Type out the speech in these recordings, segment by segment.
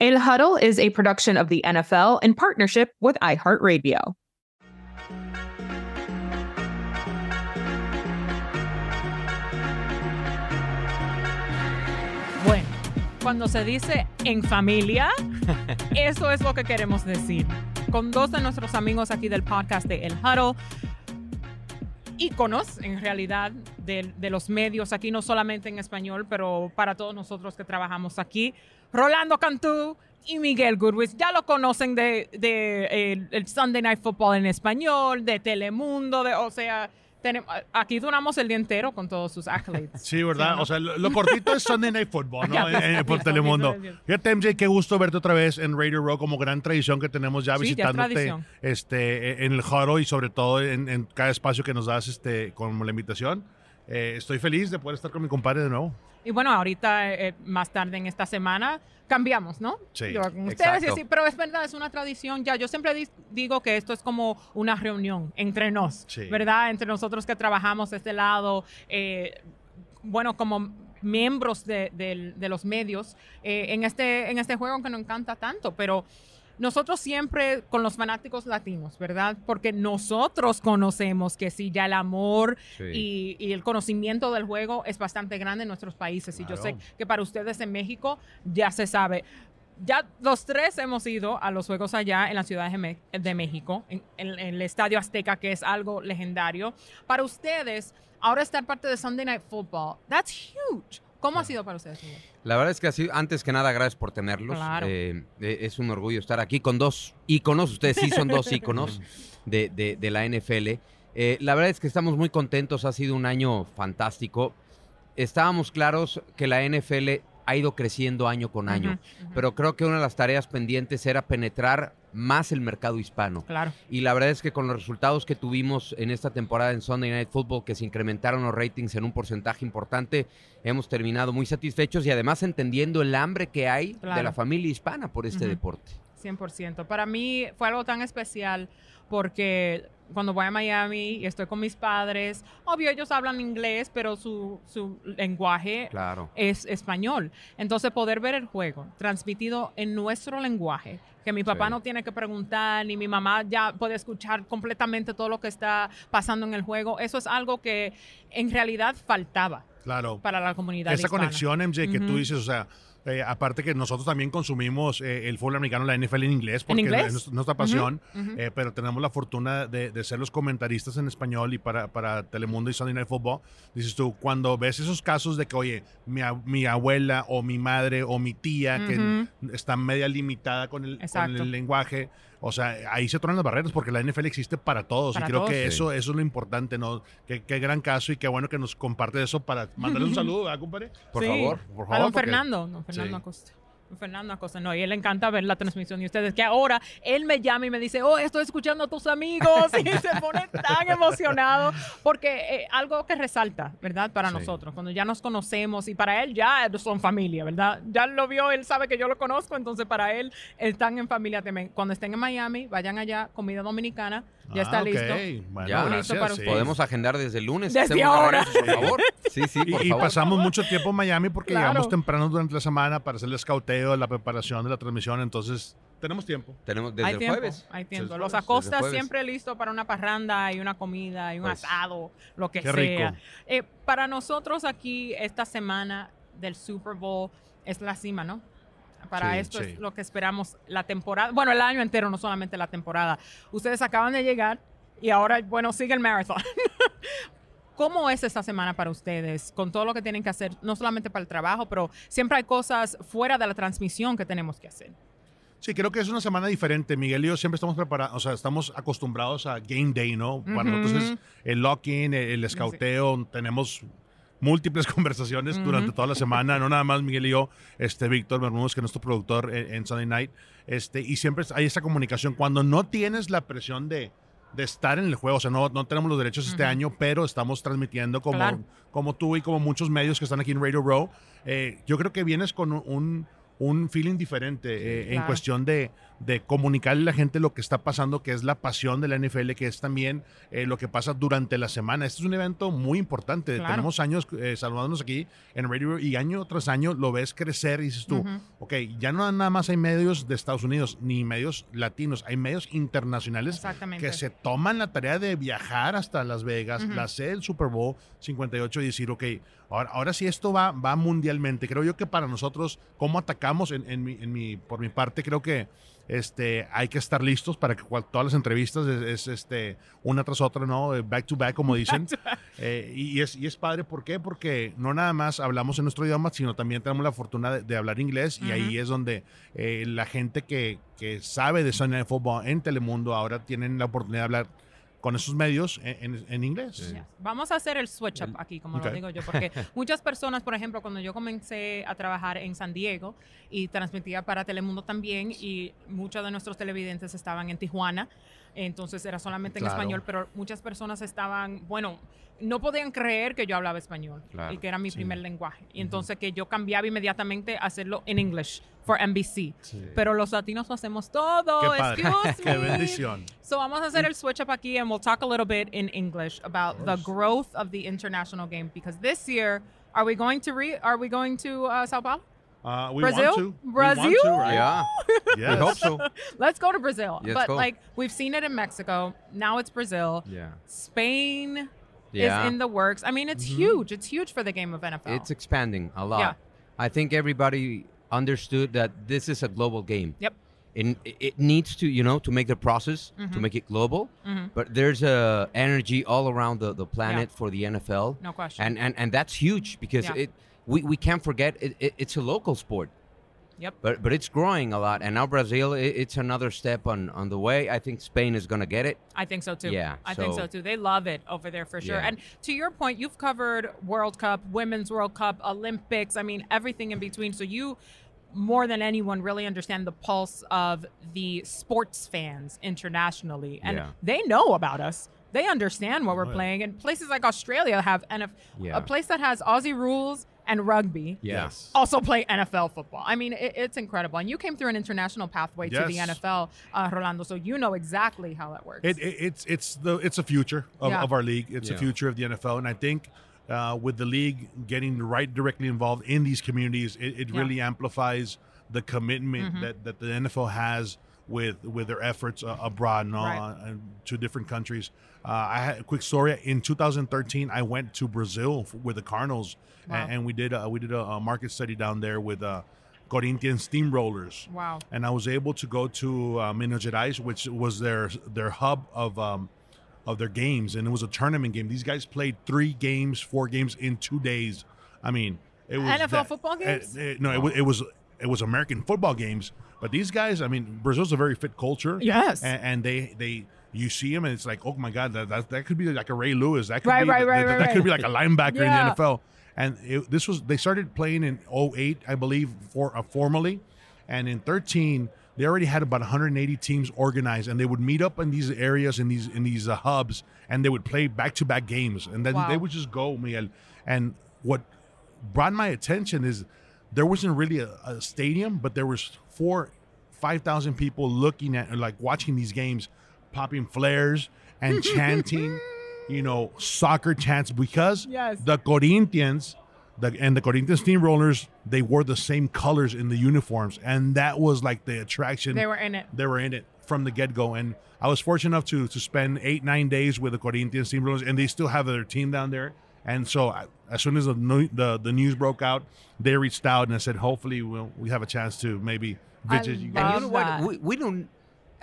El Huddle is a production of the NFL in partnership with iHeartRadio. Bueno, cuando se dice en familia, eso es lo que queremos decir. Con dos de nuestros amigos aquí del podcast de El Huddle, íconos en realidad de, de, los medios aquí, no solamente en español, pero para todos nosotros que trabajamos aquí. Rolando Cantú y Miguel Goodwitz, ya lo conocen de, de el, el Sunday Night Football en español, de Telemundo, de, o sea, tenemos, aquí duramos el día entero con todos sus accolades. Sí, ¿verdad? Sí, ¿no? O sea, lo, lo, cortito es Sunday Night Football, ¿no? en, en, por Telemundo. Fíjate, MJ, qué gusto verte otra vez en Radio Row como gran tradición que tenemos ya sí, visitándote ya este, en el Huddle y sobre todo en, en, cada espacio que nos das este, como la invitación. Eh, estoy feliz de poder estar con mi compadre de nuevo. Y bueno, ahorita, eh, más tarde en esta semana, cambiamos, ¿no? Sí. Yo, con ustedes, y así, pero es verdad, es una tradición ya. Yo siempre di digo que esto es como una reunión entre nos, sí. ¿verdad? Entre nosotros que trabajamos este lado, eh, bueno, como miembros de, de, de los medios, eh, en, este, en este juego que nos encanta tanto, pero nosotros siempre con los fanáticos latinos, ¿verdad? Porque nosotros conocemos que sí, ya el amor sí. y, y, el conocimiento del juego es bastante grande en nuestros países. Claro. Y yo sé que para ustedes en México ya se sabe. Ya los tres hemos ido a los juegos allá en la Ciudad de, México, en, en, en el Estadio Azteca, que es algo legendario. Para ustedes, ahora estar parte de Sunday Night Football, that's huge. ¿Cómo ha sido para ustedes? Señor? La verdad es que así, antes que nada, gracias por tenerlos. Claro. Eh, eh, es un orgullo estar aquí con dos íconos. Ustedes sí son dos íconos de, de, de, la NFL. Eh, la verdad es que estamos muy contentos. Ha sido un año fantástico. Estábamos claros que la NFL ha ido creciendo año con año, uh -huh, uh -huh. pero creo que una de las tareas pendientes era penetrar más el mercado hispano. Claro. Y la verdad es que con los resultados que tuvimos en esta temporada en Sunday Night Football, que se incrementaron los ratings en un porcentaje importante, hemos terminado muy satisfechos y además entendiendo el hambre que hay claro. de la familia hispana por este uh -huh. deporte. 100%. Para mí fue algo tan especial porque cuando voy a Miami y estoy con mis padres, obvio ellos hablan inglés, pero su, su lenguaje claro. es español. Entonces poder ver el juego transmitido en nuestro lenguaje, que mi papá sí. no tiene que preguntar, ni mi mamá ya puede escuchar completamente todo lo que está pasando en el juego, eso es algo que en realidad faltaba. Claro. Para la comunidad. Esa hispana. conexión, MJ, que uh -huh. tú dices, o sea, eh, aparte que nosotros también consumimos eh, el fútbol americano, la NFL en inglés, porque ¿En inglés? es nuestra pasión, uh -huh. eh, pero tenemos la fortuna de, de, ser los comentaristas en español y para, para Telemundo y Sunday Night Football. Dices tú, cuando ves esos casos de que, oye, mi, mi abuela o mi madre o mi tía uh -huh. que está media limitada con el, con el lenguaje, o sea, ahí se tornan las barreras porque la NFL existe para todos para y creo todos, que sí. eso, eso es lo importante, ¿no? Qué, qué, gran caso y qué bueno que nos comparte eso para mandarle un saludo, ¿verdad, compadre? Por sí. favor, por favor. A don porque... Fernando, don Fernando sí. Acosta. Fernando Acosta, no, y él le encanta ver la transmisión de ustedes, que ahora él me llama y me dice, oh, estoy escuchando a tus amigos, y se pone tan emocionado, porque eh, algo que resalta, ¿verdad? Para sí. nosotros, cuando ya nos conocemos, y para él ya son familia, ¿verdad? Ya lo vio, él sabe que yo lo conozco, entonces para él están en familia también. Cuando estén en Miami, vayan allá, comida dominicana, ya ah, está okay. listo. Bueno, ya, listo para sí. Podemos agendar desde el lunes. Desde ahora. Por favor. Sí, sí, por y, favor. y, pasamos mucho tiempo en Miami porque claro. llegamos temprano durante la semana para hacer el escauteo, la preparación de la transmisión, entonces tenemos tiempo. Tenemos desde hay el tiempo, jueves. Hay tiempo. Los Acosta siempre listo para una parranda y una comida y un pues, asado, lo que qué sea. Rico. Eh, para nosotros aquí esta semana del Super Bowl es la cima, ¿no? Para sí, esto sí. es lo que esperamos la temporada, bueno, el año entero, no solamente la temporada. Ustedes acaban de llegar y ahora, bueno, sigue el maratón. ¿Cómo es esta semana para ustedes con todo lo que tienen que hacer, no solamente para el trabajo, pero siempre hay cosas fuera de la transmisión que tenemos que hacer? Sí, creo que es una semana diferente. Miguel y yo siempre estamos preparados, o sea, estamos acostumbrados a game day, ¿no? Para uh -huh. nosotros es el lock-in, el, escauteo, sí. tenemos múltiples conversaciones durante toda la semana, no nada más Miguel y yo, este Víctor Bermúdez, que es nuestro productor en, en Sunday Night, este, y siempre hay esa comunicación cuando no tienes la presión de, de estar en el juego, o sea, no, no tenemos los derechos este año, pero estamos transmitiendo como, Claro. como tú y como muchos medios que están aquí en Radio Row. Eh, yo creo que vienes con un, un feeling diferente eh, en cuestión de, de comunicarle a la gente lo que está pasando, que es la pasión de la NFL, que es también eh, lo que pasa durante la semana. Este es un evento muy importante. Claro. Tenemos años eh, saludándonos aquí en Radio y año tras año lo ves crecer y dices tú, Ujú. ok, ya no nada más hay medios de Estados Unidos ni medios latinos, hay medios internacionales que se toman la tarea de viajar hasta Las Vegas, Ujú. la sede del Super Bowl 58 y decir, ok, ahora, ahora sí esto va, va mundialmente. Creo yo que para nosotros, cómo atacamos en, en mi, en mi- por mi parte, creo que este, hay que estar listos para que cual- todas las entrevistas es, es, este, una tras otra, ¿no? Eh, Back to back, como dicen. Eh, y, es, y es padre, ¿por qué? Porque no nada más hablamos en nuestro idioma, sino también tenemos la fortuna de, de hablar inglés y ahí es donde eh, la gente que, que sabe de Sunday Night Football en Telemundo ahora tienen la oportunidad de hablar con esos medios en, en- en inglés. Sí. Vamos a hacer el switch up aquí, como lo digo yo, porque muchas personas, por ejemplo, cuando yo comencé a trabajar en San Diego y transmitía para Telemundo también, y muchos de nuestros televidentes estaban en Tijuana, entonces era solamente en Claro. español, pero muchas personas estaban, bueno, no podían creer que yo hablaba español Claro. y que era mi Sí. primer lenguaje. Y entonces que yo cambiaba inmediatamente a hacerlo en English for NBC. Pero los latinos lo hacemos todo. Qué padre. Excuse Qué me. bendición. So vamos a hacer el switch up aquí and we'll talk a little bit in English about the growth of the international game because this year are we going to re are we going to uh, Sao Paulo? Uh, we Brazil? want to. We want Brazil? to, right? Yeah, Yes. we hope so. Let's go to Brazil. Let's but go. like we've seen it in Mexico, now it's Brazil. Yeah, Spain yeah. is in the works. I mean, it's huge. It's huge for the game of NFL. It's expanding a lot. Yeah. I think everybody understood that this is a global game. Yep. And it- it needs to, you know, to make the process Mm-hmm. to make it global. But there's a energy all around the, the planet for the NFL. No question. And and, and that's huge because Yeah. it we, we can't forget it, it, it's a local sport. Yep. But but it's growing a lot. And now Brazil, it, it's another step on, on the way. I think Spain is gonna get it. I think so too. Yeah, I think so so- too. They love it over there for sure. Yeah. And to your point, you've covered World Cup, Women's World Cup, Olympics. I mean, everything in between. So you, more than anyone, really understand the pulse of the sports fans internationally, and Yeah. they know about us. They understand what we're Oh, yeah. playing. And places like Australia have NF, Yeah. a place that has Aussie rules and rugby. Yes. Also play NFL football. I mean, it, it's incredible. And you came through an international pathway to the NFL, uh, Rolando. So you know exactly how that works. It, it, it's it's the it's a future of, Yeah. of our league. It's Yeah. a future of the NFL, and I think uh, with the league getting right directly involved in these communities, it, it Yeah. Mm-hmm. really amplifies the commitment that, that the NFL has with with their efforts uh, abroad, Right. uh, and to different countries. Uh, I had a quick story. In 2013, I went to Brazil with the Cardinals, Wow. and, we did a, we did a, a market study down there with uh, Corinthians Steamrollers wow. and I was able to go to uh, Minas Gerais, which was their their hub of um, of their games, and it was a tournament game. These guys played three games, four games in two days. I mean, it was NFL football games? eh, eh, no, it, it was it was American football games. But these guys, I mean, Brazil's a very fit culture. Yes. and, and they they. You see them, and it's like, oh my God, that, that, that could be like a Ray Lewis. That could Right, be right, that, right, that, right, could be like a linebacker Yeah. in the NFL. And it, this was they started playing in 08, I believe, for uh, formally, and in 13 they already had about 180 teams organized, and they would meet up in these areas in these in these uh, hubs, and they would play back to back games, and then Wow. they would just go, Miguel. And what brought my attention is there wasn't really a, a stadium, but there was four, five thousand people looking at like watching these games, popping flares and chanting, you know, soccer chants because Yes. the Corinthians. The, and the Corinthians steamrollers, they wore the same colors in the uniforms, and that was like the attraction. They were in it. They were in it from the get go, and I was fortunate enough to to spend eight nine days with the Corinthians steamrollers, and they still have their team down there. And so, I- as soon as the nu- the, the news broke out, they reached out and I said, hopefully, we'll we have a chance to maybe I visit you love And guys. you know what? We, we don't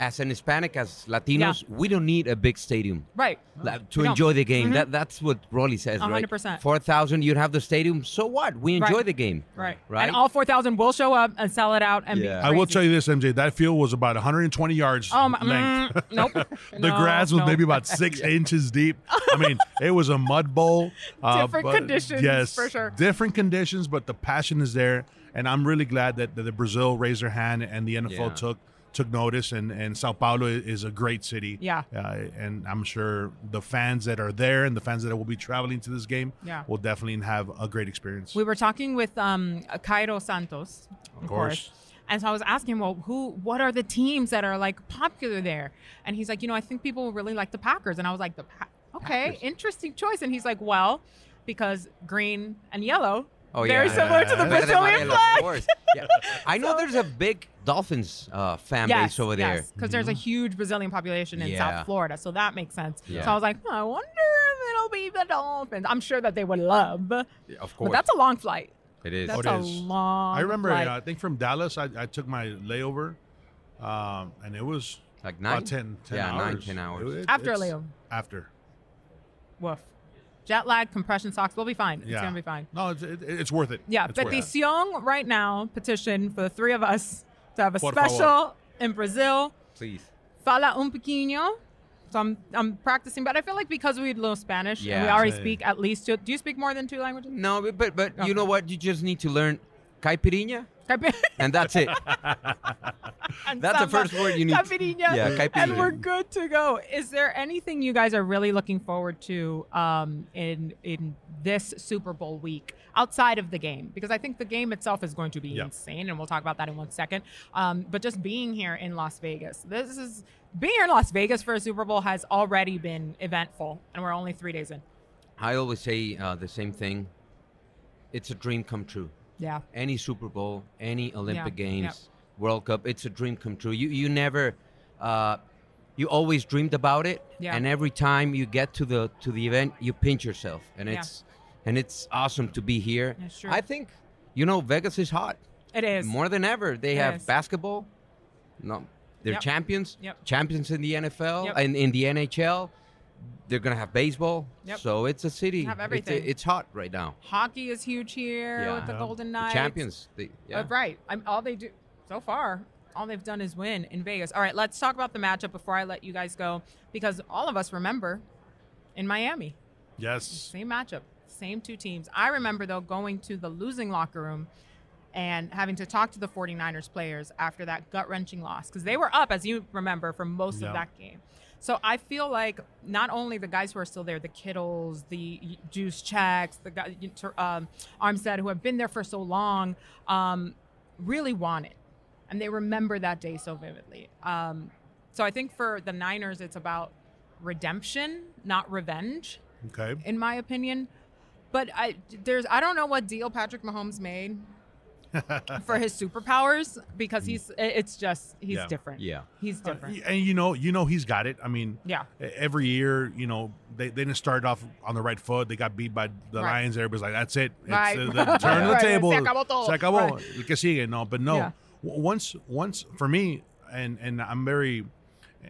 as an Hispanic, as Latinos, we don't need a big stadium Right. la- to We don't. enjoy the game. Mhm. That that's what Rolly says, A right? hundred percent. Four thousand, you'd have the stadium. So what? We enjoy Right. the game. Right. Right. And all 4,000 will show up and sell it out and Yeah. be I will tell you this, MJ. That field was about 120 yards Oh, my, length. mm, nope. the No, grass was no. maybe about six inches deep. I mean, it was a mud bowl. uh, Different but- conditions, yes, for sure. Different conditions, but the passion is there, and I'm really glad that, that the Brazil raised their hand and the NFL Yeah. took took notice. And and Sao Paulo is a great city. Yeah. uh, and I'm sure the fans that are there and the fans that will be traveling to this game Yeah. will definitely have a great experience. We were talking with um, Cairo Santos, of, course. And so I was asking well, who, what are the teams that are like popular there? And he's like, you know, I think people really like the Packers. And I was like, the pa- okay, Packers. interesting choice. And he's like, well, because green and yellow, Oh yeah. very yeah, similar to the Brazilian flag. Of course. Yeah. I know there's a big Dolphins uh, fan yes, base over there. yes, because there's a huge Brazilian population in Yeah. South Florida, so that makes sense. Yeah. So I was like, "Hmm, I wonder if it'll be the Dolphins. I'm sure that they would love, but Of course, But that's a long flight. it is. That's Oh, a it is. long. I remember, flight. uh, I think from Dallas, I, I took my layover, um, and it was like nine. about 10, 10 Yeah, nine, hours. 10 hours. It- it- After a layover. After. Woof. Jet lag, compression socks. We'll be fine. It's Yeah. gonna be fine. No, it's, it, it's worth it. Yeah, It's worth it. petición right now. Petition for the three of us to have a Por special favor. in Brazil. Please. Fala un pequeño. So I'm I'm practicing, but I feel like because we know Spanish and we already Sí. speak at least two. Do you speak more than two languages? No, but but, but Okay. you know what? You just need to learn caipirinha, and that's it. And That's the first word you need. Caipirinha. Yeah, And we're good to go. Is there anything you guys are really looking forward to um, in in this Super Bowl week outside of the game? Because I think the game itself is going to be Yeah. insane, and we'll talk about that in one second. Um, but just being here in Las Vegas, this is being here in Las Vegas for a Super Bowl has already been eventful, and we're only three days in. I always say uh, the same thing. It's a dream come true. Yeah. Any Super Bowl, any Olympic Yeah, Games, World Cup, it's a dream come true. You you never, uh, you always dreamed about it, Yeah. and every time you get to the to the event, you pinch yourself, and Yeah. it's and it's awesome to be here. I think, you know, Vegas is hot It is. more than ever. They It have is. basketball. No, they're Yep. champions. Yep. Champions in the NFL Yep. and in the NHL. They're gonna have baseball. Yep. So it's a city. Have It's, everything. it's hot right now. Hockey is huge here Yeah. with the Yeah. Golden The Knights. champions. They, yeah. Uh, right. I'm, all they do so far, all they've done is win in Vegas. All right, let's talk about the matchup before I let you guys go, because all of us remember in Miami, Yes. same matchup, same two teams. I remember though going to the losing locker room and having to talk to the 49ers players after that gut wrenching loss because they were up, as you remember, for most Yeah. of that game. So I feel like not only the guys who are still there, the Kittles, the Juszczyks, the guy, um, Armstead, who have been there for so long, um, really want it, and they remember that day so vividly. Um, so I think for the Niners, it's about redemption, not revenge Okay. in my opinion. But I there's I don't know what deal Patrick Mahomes made for his superpowers because he's it's just he's Yeah. different. Yeah. He's Uh, different. and you know, you know, he's got it. I mean, Yeah. every year, you know, they, they didn't start off on the right foot. They got beat by the Right. Lions. Everybody's like, that's it. It's, Right. uh, the turn of the table. Se acabó todo. Se acabó. Right. El que sigue. No, but no. Yeah. Once, once for me, and and I'm very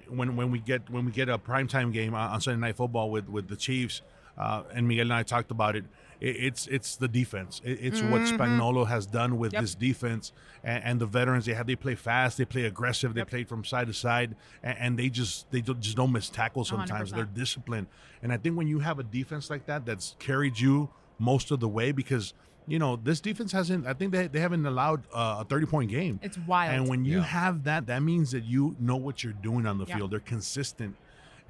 when when we get when we get a primetime game on, on Sunday Night Football with with the Chiefs, uh, and Miguel and I talked about it. It it's it's the defense. It, it's what Spagnolo has done with Mm-hmm. Yep. this defense and, and the veterans. They have they play fast, they play aggressive, they Yep. play from side to side, and, and they just they don't, just don't miss tackles sometimes. 100%. They're disciplined, and I think when you have a defense like that that's carried you most of the way because. You know, this defense hasn't. I think they, they haven't allowed uh, a thirty point game. It's wild. And when you Yeah. have that, that means that you know what you're doing on the Yeah. field. They're consistent,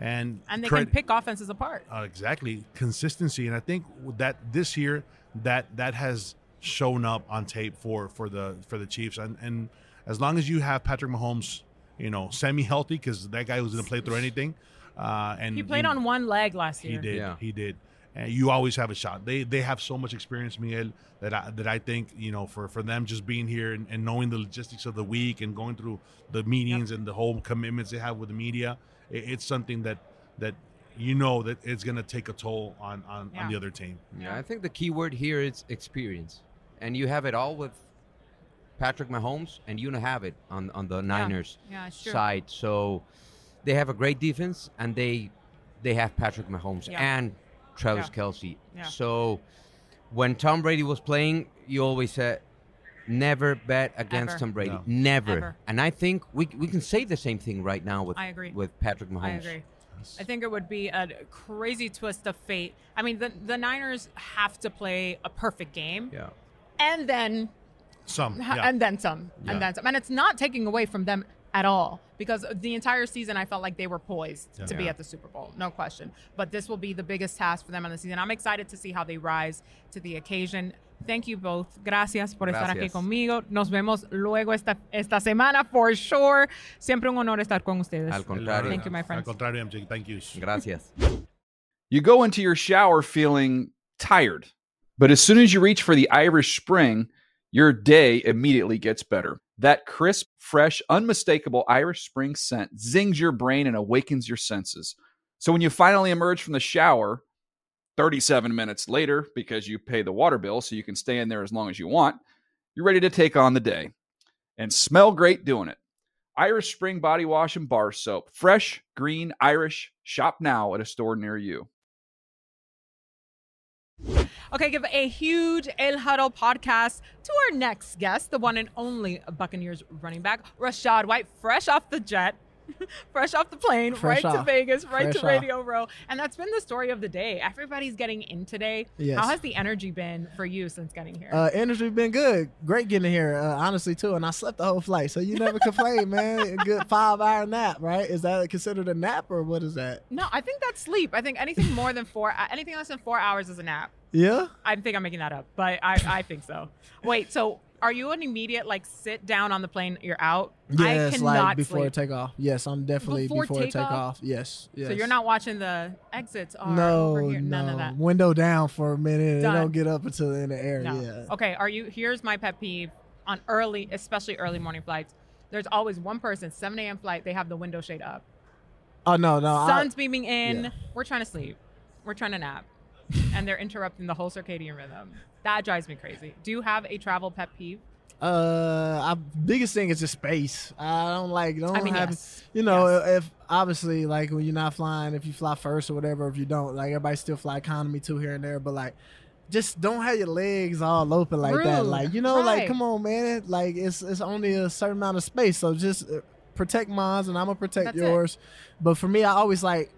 and and they cred- can pick offenses apart. uh, exactly consistency. And I think that this year that that has shown up on tape for for the for the Chiefs. And and as long as you have Patrick Mahomes, you know, semi healthy because that guy was going to play through anything. Uh, and He played you- on one leg last year. he did. Yeah. He did. And you always have a shot. They they have so much experience, Miguel, that I, that I think you know for, for them just being here and, and knowing the logistics of the week and going through the meetings and the whole commitments they have with the media, it, it's something that that you know that it's going to take a toll on on, Yeah. on the other team. Yeah, I think the key word here is experience, and you have it all with Patrick Mahomes, and you don't have it on on the Niners Yeah, it's true. side. So they have a great defense, and they they have Patrick Mahomes Yeah. and Travis Yeah. Kelce. Yeah. So when Tom Brady was playing, you always said. Never bet against Ever. Tom Brady. No. Never. Ever. And I think we, we can say the same thing right now with I agree. with Patrick Mahomes. I agree. I think it would be a crazy twist of fate. I mean, the the Niners have to play a perfect game, Yeah. and then Some. Yeah. and then some, Yeah. and then some, and it's not taking away from them at all because the entire season I felt like they were poised Yeah. to be at the Super Bowl, no question. But this will be the biggest task for them on the season. I'm excited to see how they rise to the occasion. Thank you both. Gracias por estar aquí conmigo. Nos vemos luego esta, esta semana, for sure. Siempre un honor estar con ustedes. Al contrario. Thank you, my Al friends. contrario, MJ. Thank you. Gracias. You go into your shower feeling tired, but as soon as you reach for the Irish Spring, your day immediately gets better. That crisp, fresh, unmistakable Irish Spring scent zings your brain and awakens your senses. So when you finally emerge from the shower, 37 minutes later, because you pay the water bill so you can stay in there as long as you want, you're ready to take on the day and smell great doing it. Irish Spring Body Wash and Bar Soap. Fresh, green, Irish. Shop now at a store near you. Okay, give a huge El Huddle podcast to our next guest, the one and only Buccaneers running back, Rachaad White, fresh off the jet, fresh off the plane, Fresh right to. Vegas, right Fresh to off. Radio Row. And that's been the story of the day. Everybody's getting in today. Yes. How has the energy been for you since getting here? Uh, energy been good. Great getting here, uh, honestly too. And I slept the whole flight, so you never complain, man. A good five hour nap, right? Is that considered a nap or what is that? no, I think that's sleep. I think anything more than four, anything less than four hours is a nap. Yeah. I think I'm making that up, but I, I think so. Wait, so are you an immediate like sit down on the plane, you're out? I Yes, cannot like before sleep. takeoff. Yes, I'm definitely Before before, takeoff? takeoff. Yes, yes. So you're not watching the exits or no, here? no. None of that. Window down for a minute. They don't get up until in the air. No. Yeah. Okay, are you here's my pet peeve on early, especially early morning flights. There's always one person, 7 a.m. flight, they have the window shade up. Oh no, no. I- Sun's beaming in. yeah. We're trying to sleep. We're trying to nap. and they're interrupting the whole circadian rhythm. That drives me crazy. Do you have a travel pet peeve? Uh, I, biggest thing is just space. I don't like. Don't I mean, have. yes. You know, Yes. if obviously like when you're not flying, if you fly first or whatever, if you don't, like everybody still fly economy too here and there, but like. Just don't have your legs all open like that. Like you know, Right. like come on, man. Like it's it's only a certain amount of space, so just uh, protect mine, and I'm gonna protect That's it. yours. But for me, I always like.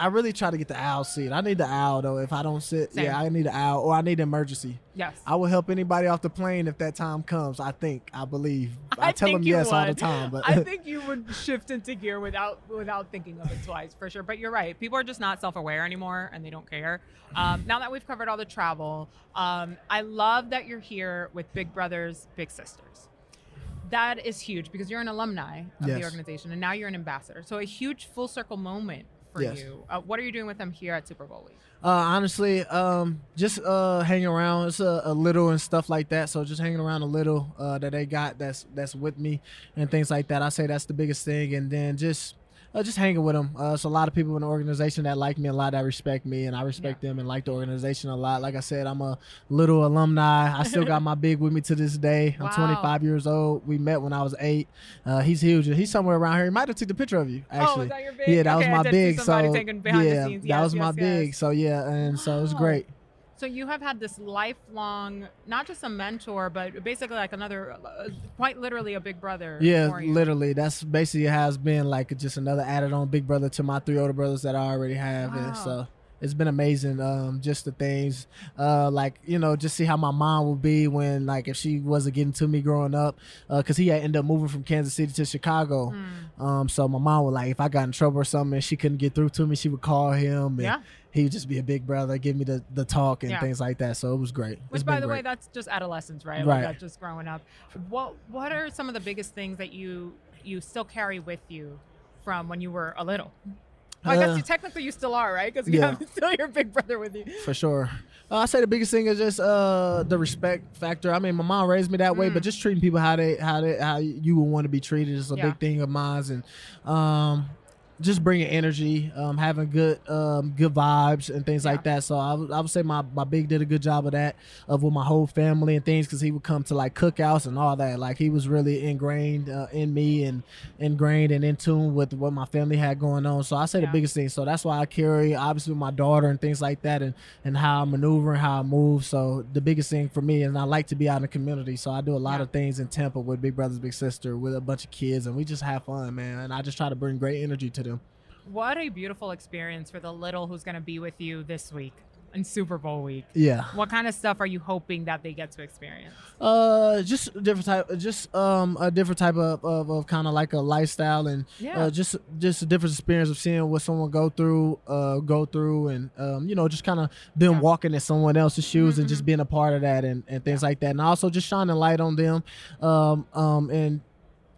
I really try to get the owl seat. I need the owl though. If I don't sit, Same. yeah, I need the owl, or I need emergency. Yes. I will help anybody off the plane if that time comes. I think, I believe. I, I tell them yes all the time, but I think you would shift into gear without without thinking of it twice for sure. But you're right. People are just not self aware anymore, and they don't care. Um, now that we've covered all the travel, um, I love that you're here with Big Brothers Big Sisters. That is huge because you're an alumni of the organization, and now you're an ambassador. So a huge full circle moment for Yes. you. Uh, what are you doing with them here at Super Bowl week? uh, honestly, um, just uh, hanging around. It's a, a little and stuff like that. So just hanging around a little uh, that they got that's that's with me and things like that. I say that's the biggest thing, and then just. Uh, just hanging with them. Uh, it's a lot of people in the organization that like me, a lot that respect me, and I respect them and like the organization a lot. Like I said, I'm a little alumni. I still got my big with me to this day. I'm Wow. 25 years old. We met when I was eight. Uh, he's huge. He's somewhere around here. He might have took the picture of you. Actually, oh, is that your big? yeah, that Okay, was my big. So yeah, scenes. that Yes, was my yes, big. So yeah, and so it was great. So you have had this lifelong, not just a mentor, but basically like another, uh, quite literally a big brother. Yeah, literally. That's basically has been like just another added on big brother to my three older brothers that I already have. Wow. And so it's been amazing. Um, just the things, uh, like you know, just see how my mom would be when like if she wasn't getting to me growing up, because he had ended up moving from Kansas City to Chicago. Mm. Um, so my mom would like if I got in trouble or something and she couldn't get through to me, she would call him. And Yeah. He would just be a big brother, give me the, the talk and Yeah. things like that. So it was great. Which, by the way, that's just adolescence, right? Right. Like just growing up. What What are some of the biggest things that you you still carry with you from when you were a little? Well, I guess Uh, you, technically you still are, right? Because you yeah. have still your big brother with you. for sure. Uh, I say the biggest thing is just uh, the respect factor. I mean, my mom raised me that way, but Mm. just treating people how they how they how you would want to be treated is a Yeah. big thing of mine. And um, just bringing energy, um, having good um, good vibes and things like that. So I would, would say my, my big did a good job of that of with my whole family and things because he would come to like cookouts and all that. Like he was really ingrained uh, in me and ingrained and in tune with what my family had going on. So I say Yeah. the biggest thing. So that's why I carry obviously my daughter and things like that and and how I maneuver and how I move. So the biggest thing for me and I like to be out in the community. So I do a lot Yeah. of things in Tampa with Big Brothers Big Sister with a bunch of kids and we just have fun, man. And I just try to bring great energy to them. What a beautiful experience for the little who's going to be with you this week in Super Bowl week. Yeah. What kind of stuff are you hoping that they get to experience? Uh, just a different type, just um, a different type of of, of kind of like a lifestyle and Yeah. uh, just just a different experience of seeing what someone go through, uh, go through, and um, you know, just kind of them Yeah. walking in someone else's shoes Mhm, and just being a part of that and and things like that, and also just shining light on them, um, um, and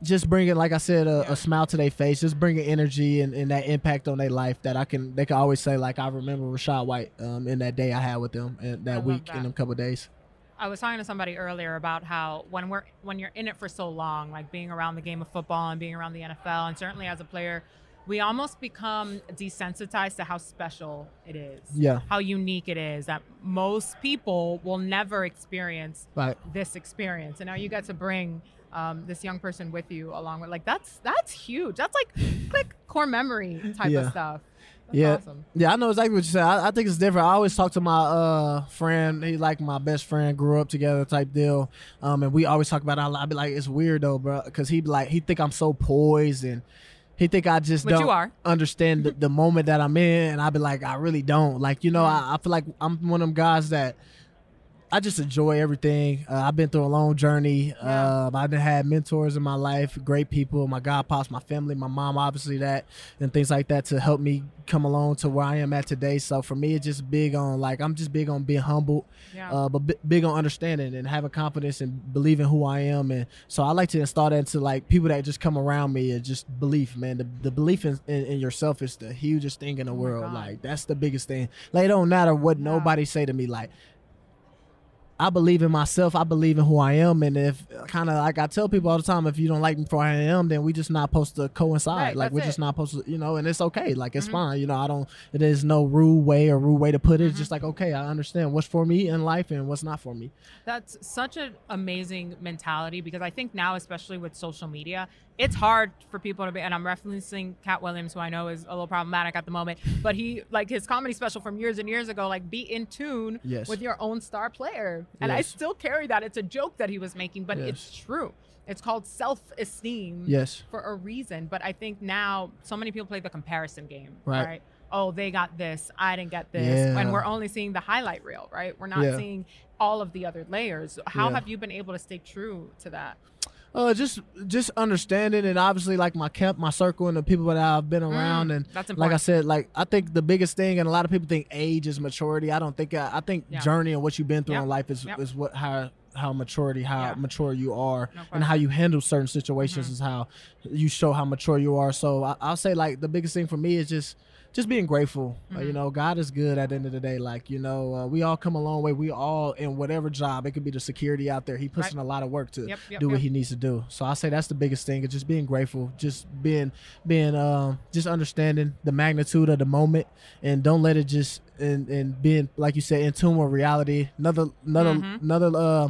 just bringing, like I said, a, a smile to their face, just bringing energy and, and that impact on their life that I can, they can always say like I remember Rachaad White, um, in that day I had with them and that week that. in them couple days. I was talking to somebody earlier about how when we're when you're in it for so long, like being around the game of football and being around the NFL, and certainly as a player, we almost become desensitized to how special it is, Yeah, how unique it is. That most people will never experience right. this experience, and now you get to bring um, this young person with you along with like that's that's huge. That's like quick core memory type Yeah. of stuff. That's Yeah. awesome. Yeah, I know exactly what you said. I, I think it's different. I always talk to my uh friend. He's like my best friend. Grew up together, type deal. Um, and we always talk about. It. I be like, it's weird though, bro, because he be like, he think I'm so poised and. He think I just Which don't understand the, the moment that I'm in, and I be like, I really don't. Like, you know, I, I feel like I'm one of them guys that I just enjoy everything. Uh, I've been through a long journey. Yeah. Uh, I've had mentors in my life, great people, my god pops, my family, my mom, obviously that, and things like that to help me come along to where I am at today. So for me, it's just big on like I'm just big on being humble, Yeah. uh, but bi- big on understanding and having confidence and believing who I am. And so I like to install that into like people that just come around me and just belief, man. The, the belief in, in, in yourself is the hugest thing in the Oh world. Like that's the biggest thing. Like it don't matter what Yeah. nobody say to me. Like I believe in myself. I believe in who I am. And if kind of like I tell people all the time, if you don't like me for who I am, then we just not supposed to coincide. Right, like we're it. just not supposed to, you know, and it's okay. Like it's Mhm. fine. You know, I don't, there's no rude way or rude way to put it. It's Mhm. just like, okay, I understand what's for me in life and what's not for me. That's such an amazing mentality because I think now, especially with social media, it's hard for people to be. And I'm referencing Katt Williams, who I know is a little problematic at the moment, but he like his comedy special from years and years ago, like be in tune Yes. with your own star player. And I still carry that. It's a joke that he was making, but Yes. it's true. It's called self-esteem Yes. for a reason. But I think now so many people play the comparison game, Right. right? Oh, they got this. I didn't get this. Yeah. And we're only seeing the highlight reel, right? We're not Yeah. seeing all of the other layers. How Yeah. have you been able to stay true to that? Uh, just just understanding and obviously like my camp, my circle, and the people that I've been around, Mm, and that's like. I said, like I think the biggest thing, and a lot of people think age is maturity. I don't think I, I think Yeah. journey and what you've been through Yep. in life is Yep. is what how how maturity, how Yeah. mature you are, No and how you handle certain situations Mhm. is how you show how mature you are. So I, I'll say like the biggest thing for me is just just being grateful. Uh, you Mhm. know, God is good at the end of the day. Like you know, uh, we all come a long way. We all in whatever job. It could be the security out there. He puts Right. in a lot of work to Yep, yep, do what he needs to do. So I say that's the biggest thing. Is just being grateful, just being being um just understanding the magnitude of the moment, and don't let it just and and being like you said in tune with reality. Another another Mhm. another uh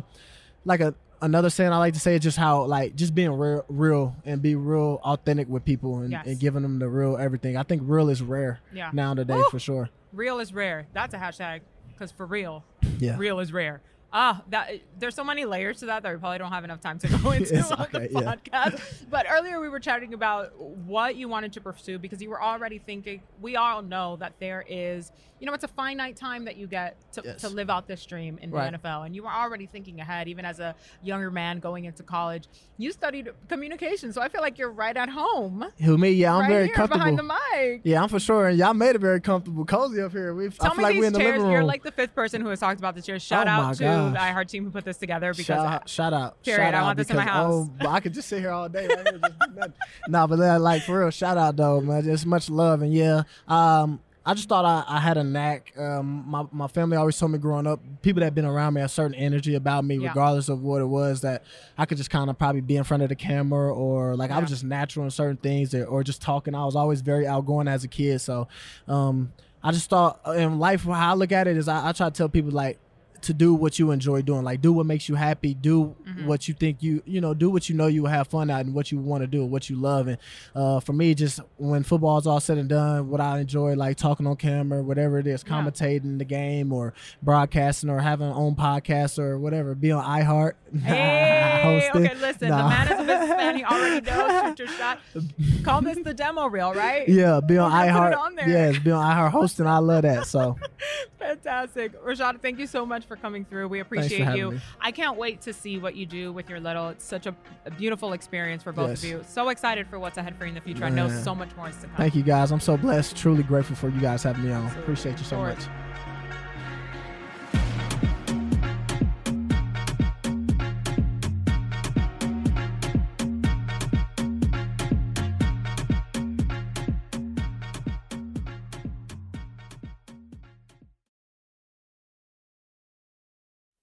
like a another saying I like to say is just how like just being real real and be real authentic with people and, Yes. and giving them the real everything. I think real is rare Yeah. now today Woo! for sure. Real is rare. That's a hashtag because for real, Yeah. real is rare. Ah, that there's so many layers to that that we probably don't have enough time to go into on okay, the yeah. podcast. But earlier we were chatting about what you wanted to pursue because you were already thinking. We all know that there is, you know, it's a finite time that you get to, Yes. to live out this dream in Right. the NFL, and you were already thinking ahead, even as a younger man going into college. You studied communication, so I feel like you're right at home. Who me? Yeah, I'm right very comfortable. behind the mic. yeah, I'm for sure. And y'all made it very comfortable, cozy up here. We I Tell feel me like these we're in the chairs. living room. You're like the fifth person who has talked about the chairs. Shout Oh out to gosh. The iHeart team who put this together because shout, out, shout out. Period. Shout I want this in my house. Oh, I could just sit here all day right here. Do nothing. nah, but uh, like for real, shout out though, man. Just much love and yeah. Um, I just thought I, I had a knack. Um, my my family always told me growing up, people that been around me a certain energy about me, Yeah. regardless of what it was. That I could just kind of probably be in front of the camera, or like I was just natural in certain things, or, or just talking. I was always very outgoing as a kid, so um, I just thought uh, in life how I look at it is I, I try to tell people like to do what you enjoy doing like do what makes you happy do Mm-hmm. what you think you you know do what you know you have fun at and what you want to do what you love and uh, for me just when football's all said and done what i enjoy like talking on camera whatever it is Yeah. commentating the game or broadcasting or having an own podcast or whatever be on iheart Hey, okay, listen, Nah. the man is a businessman. He already knows. Shoot your shot. Call this the demo reel, right? yeah be on We're gonna put iheart it on there. yes be on iheart hosting i love that so Fantastic. Rachaad, thank you so much for coming through. We appreciate you. me. I can't wait to see what you do with your little. It's such a, a beautiful experience for both Yes. of you. So excited for what's ahead for you in the future. I know so much more is to come. thank you guys i'm so blessed truly grateful for you guys having me on Absolutely. appreciate you so much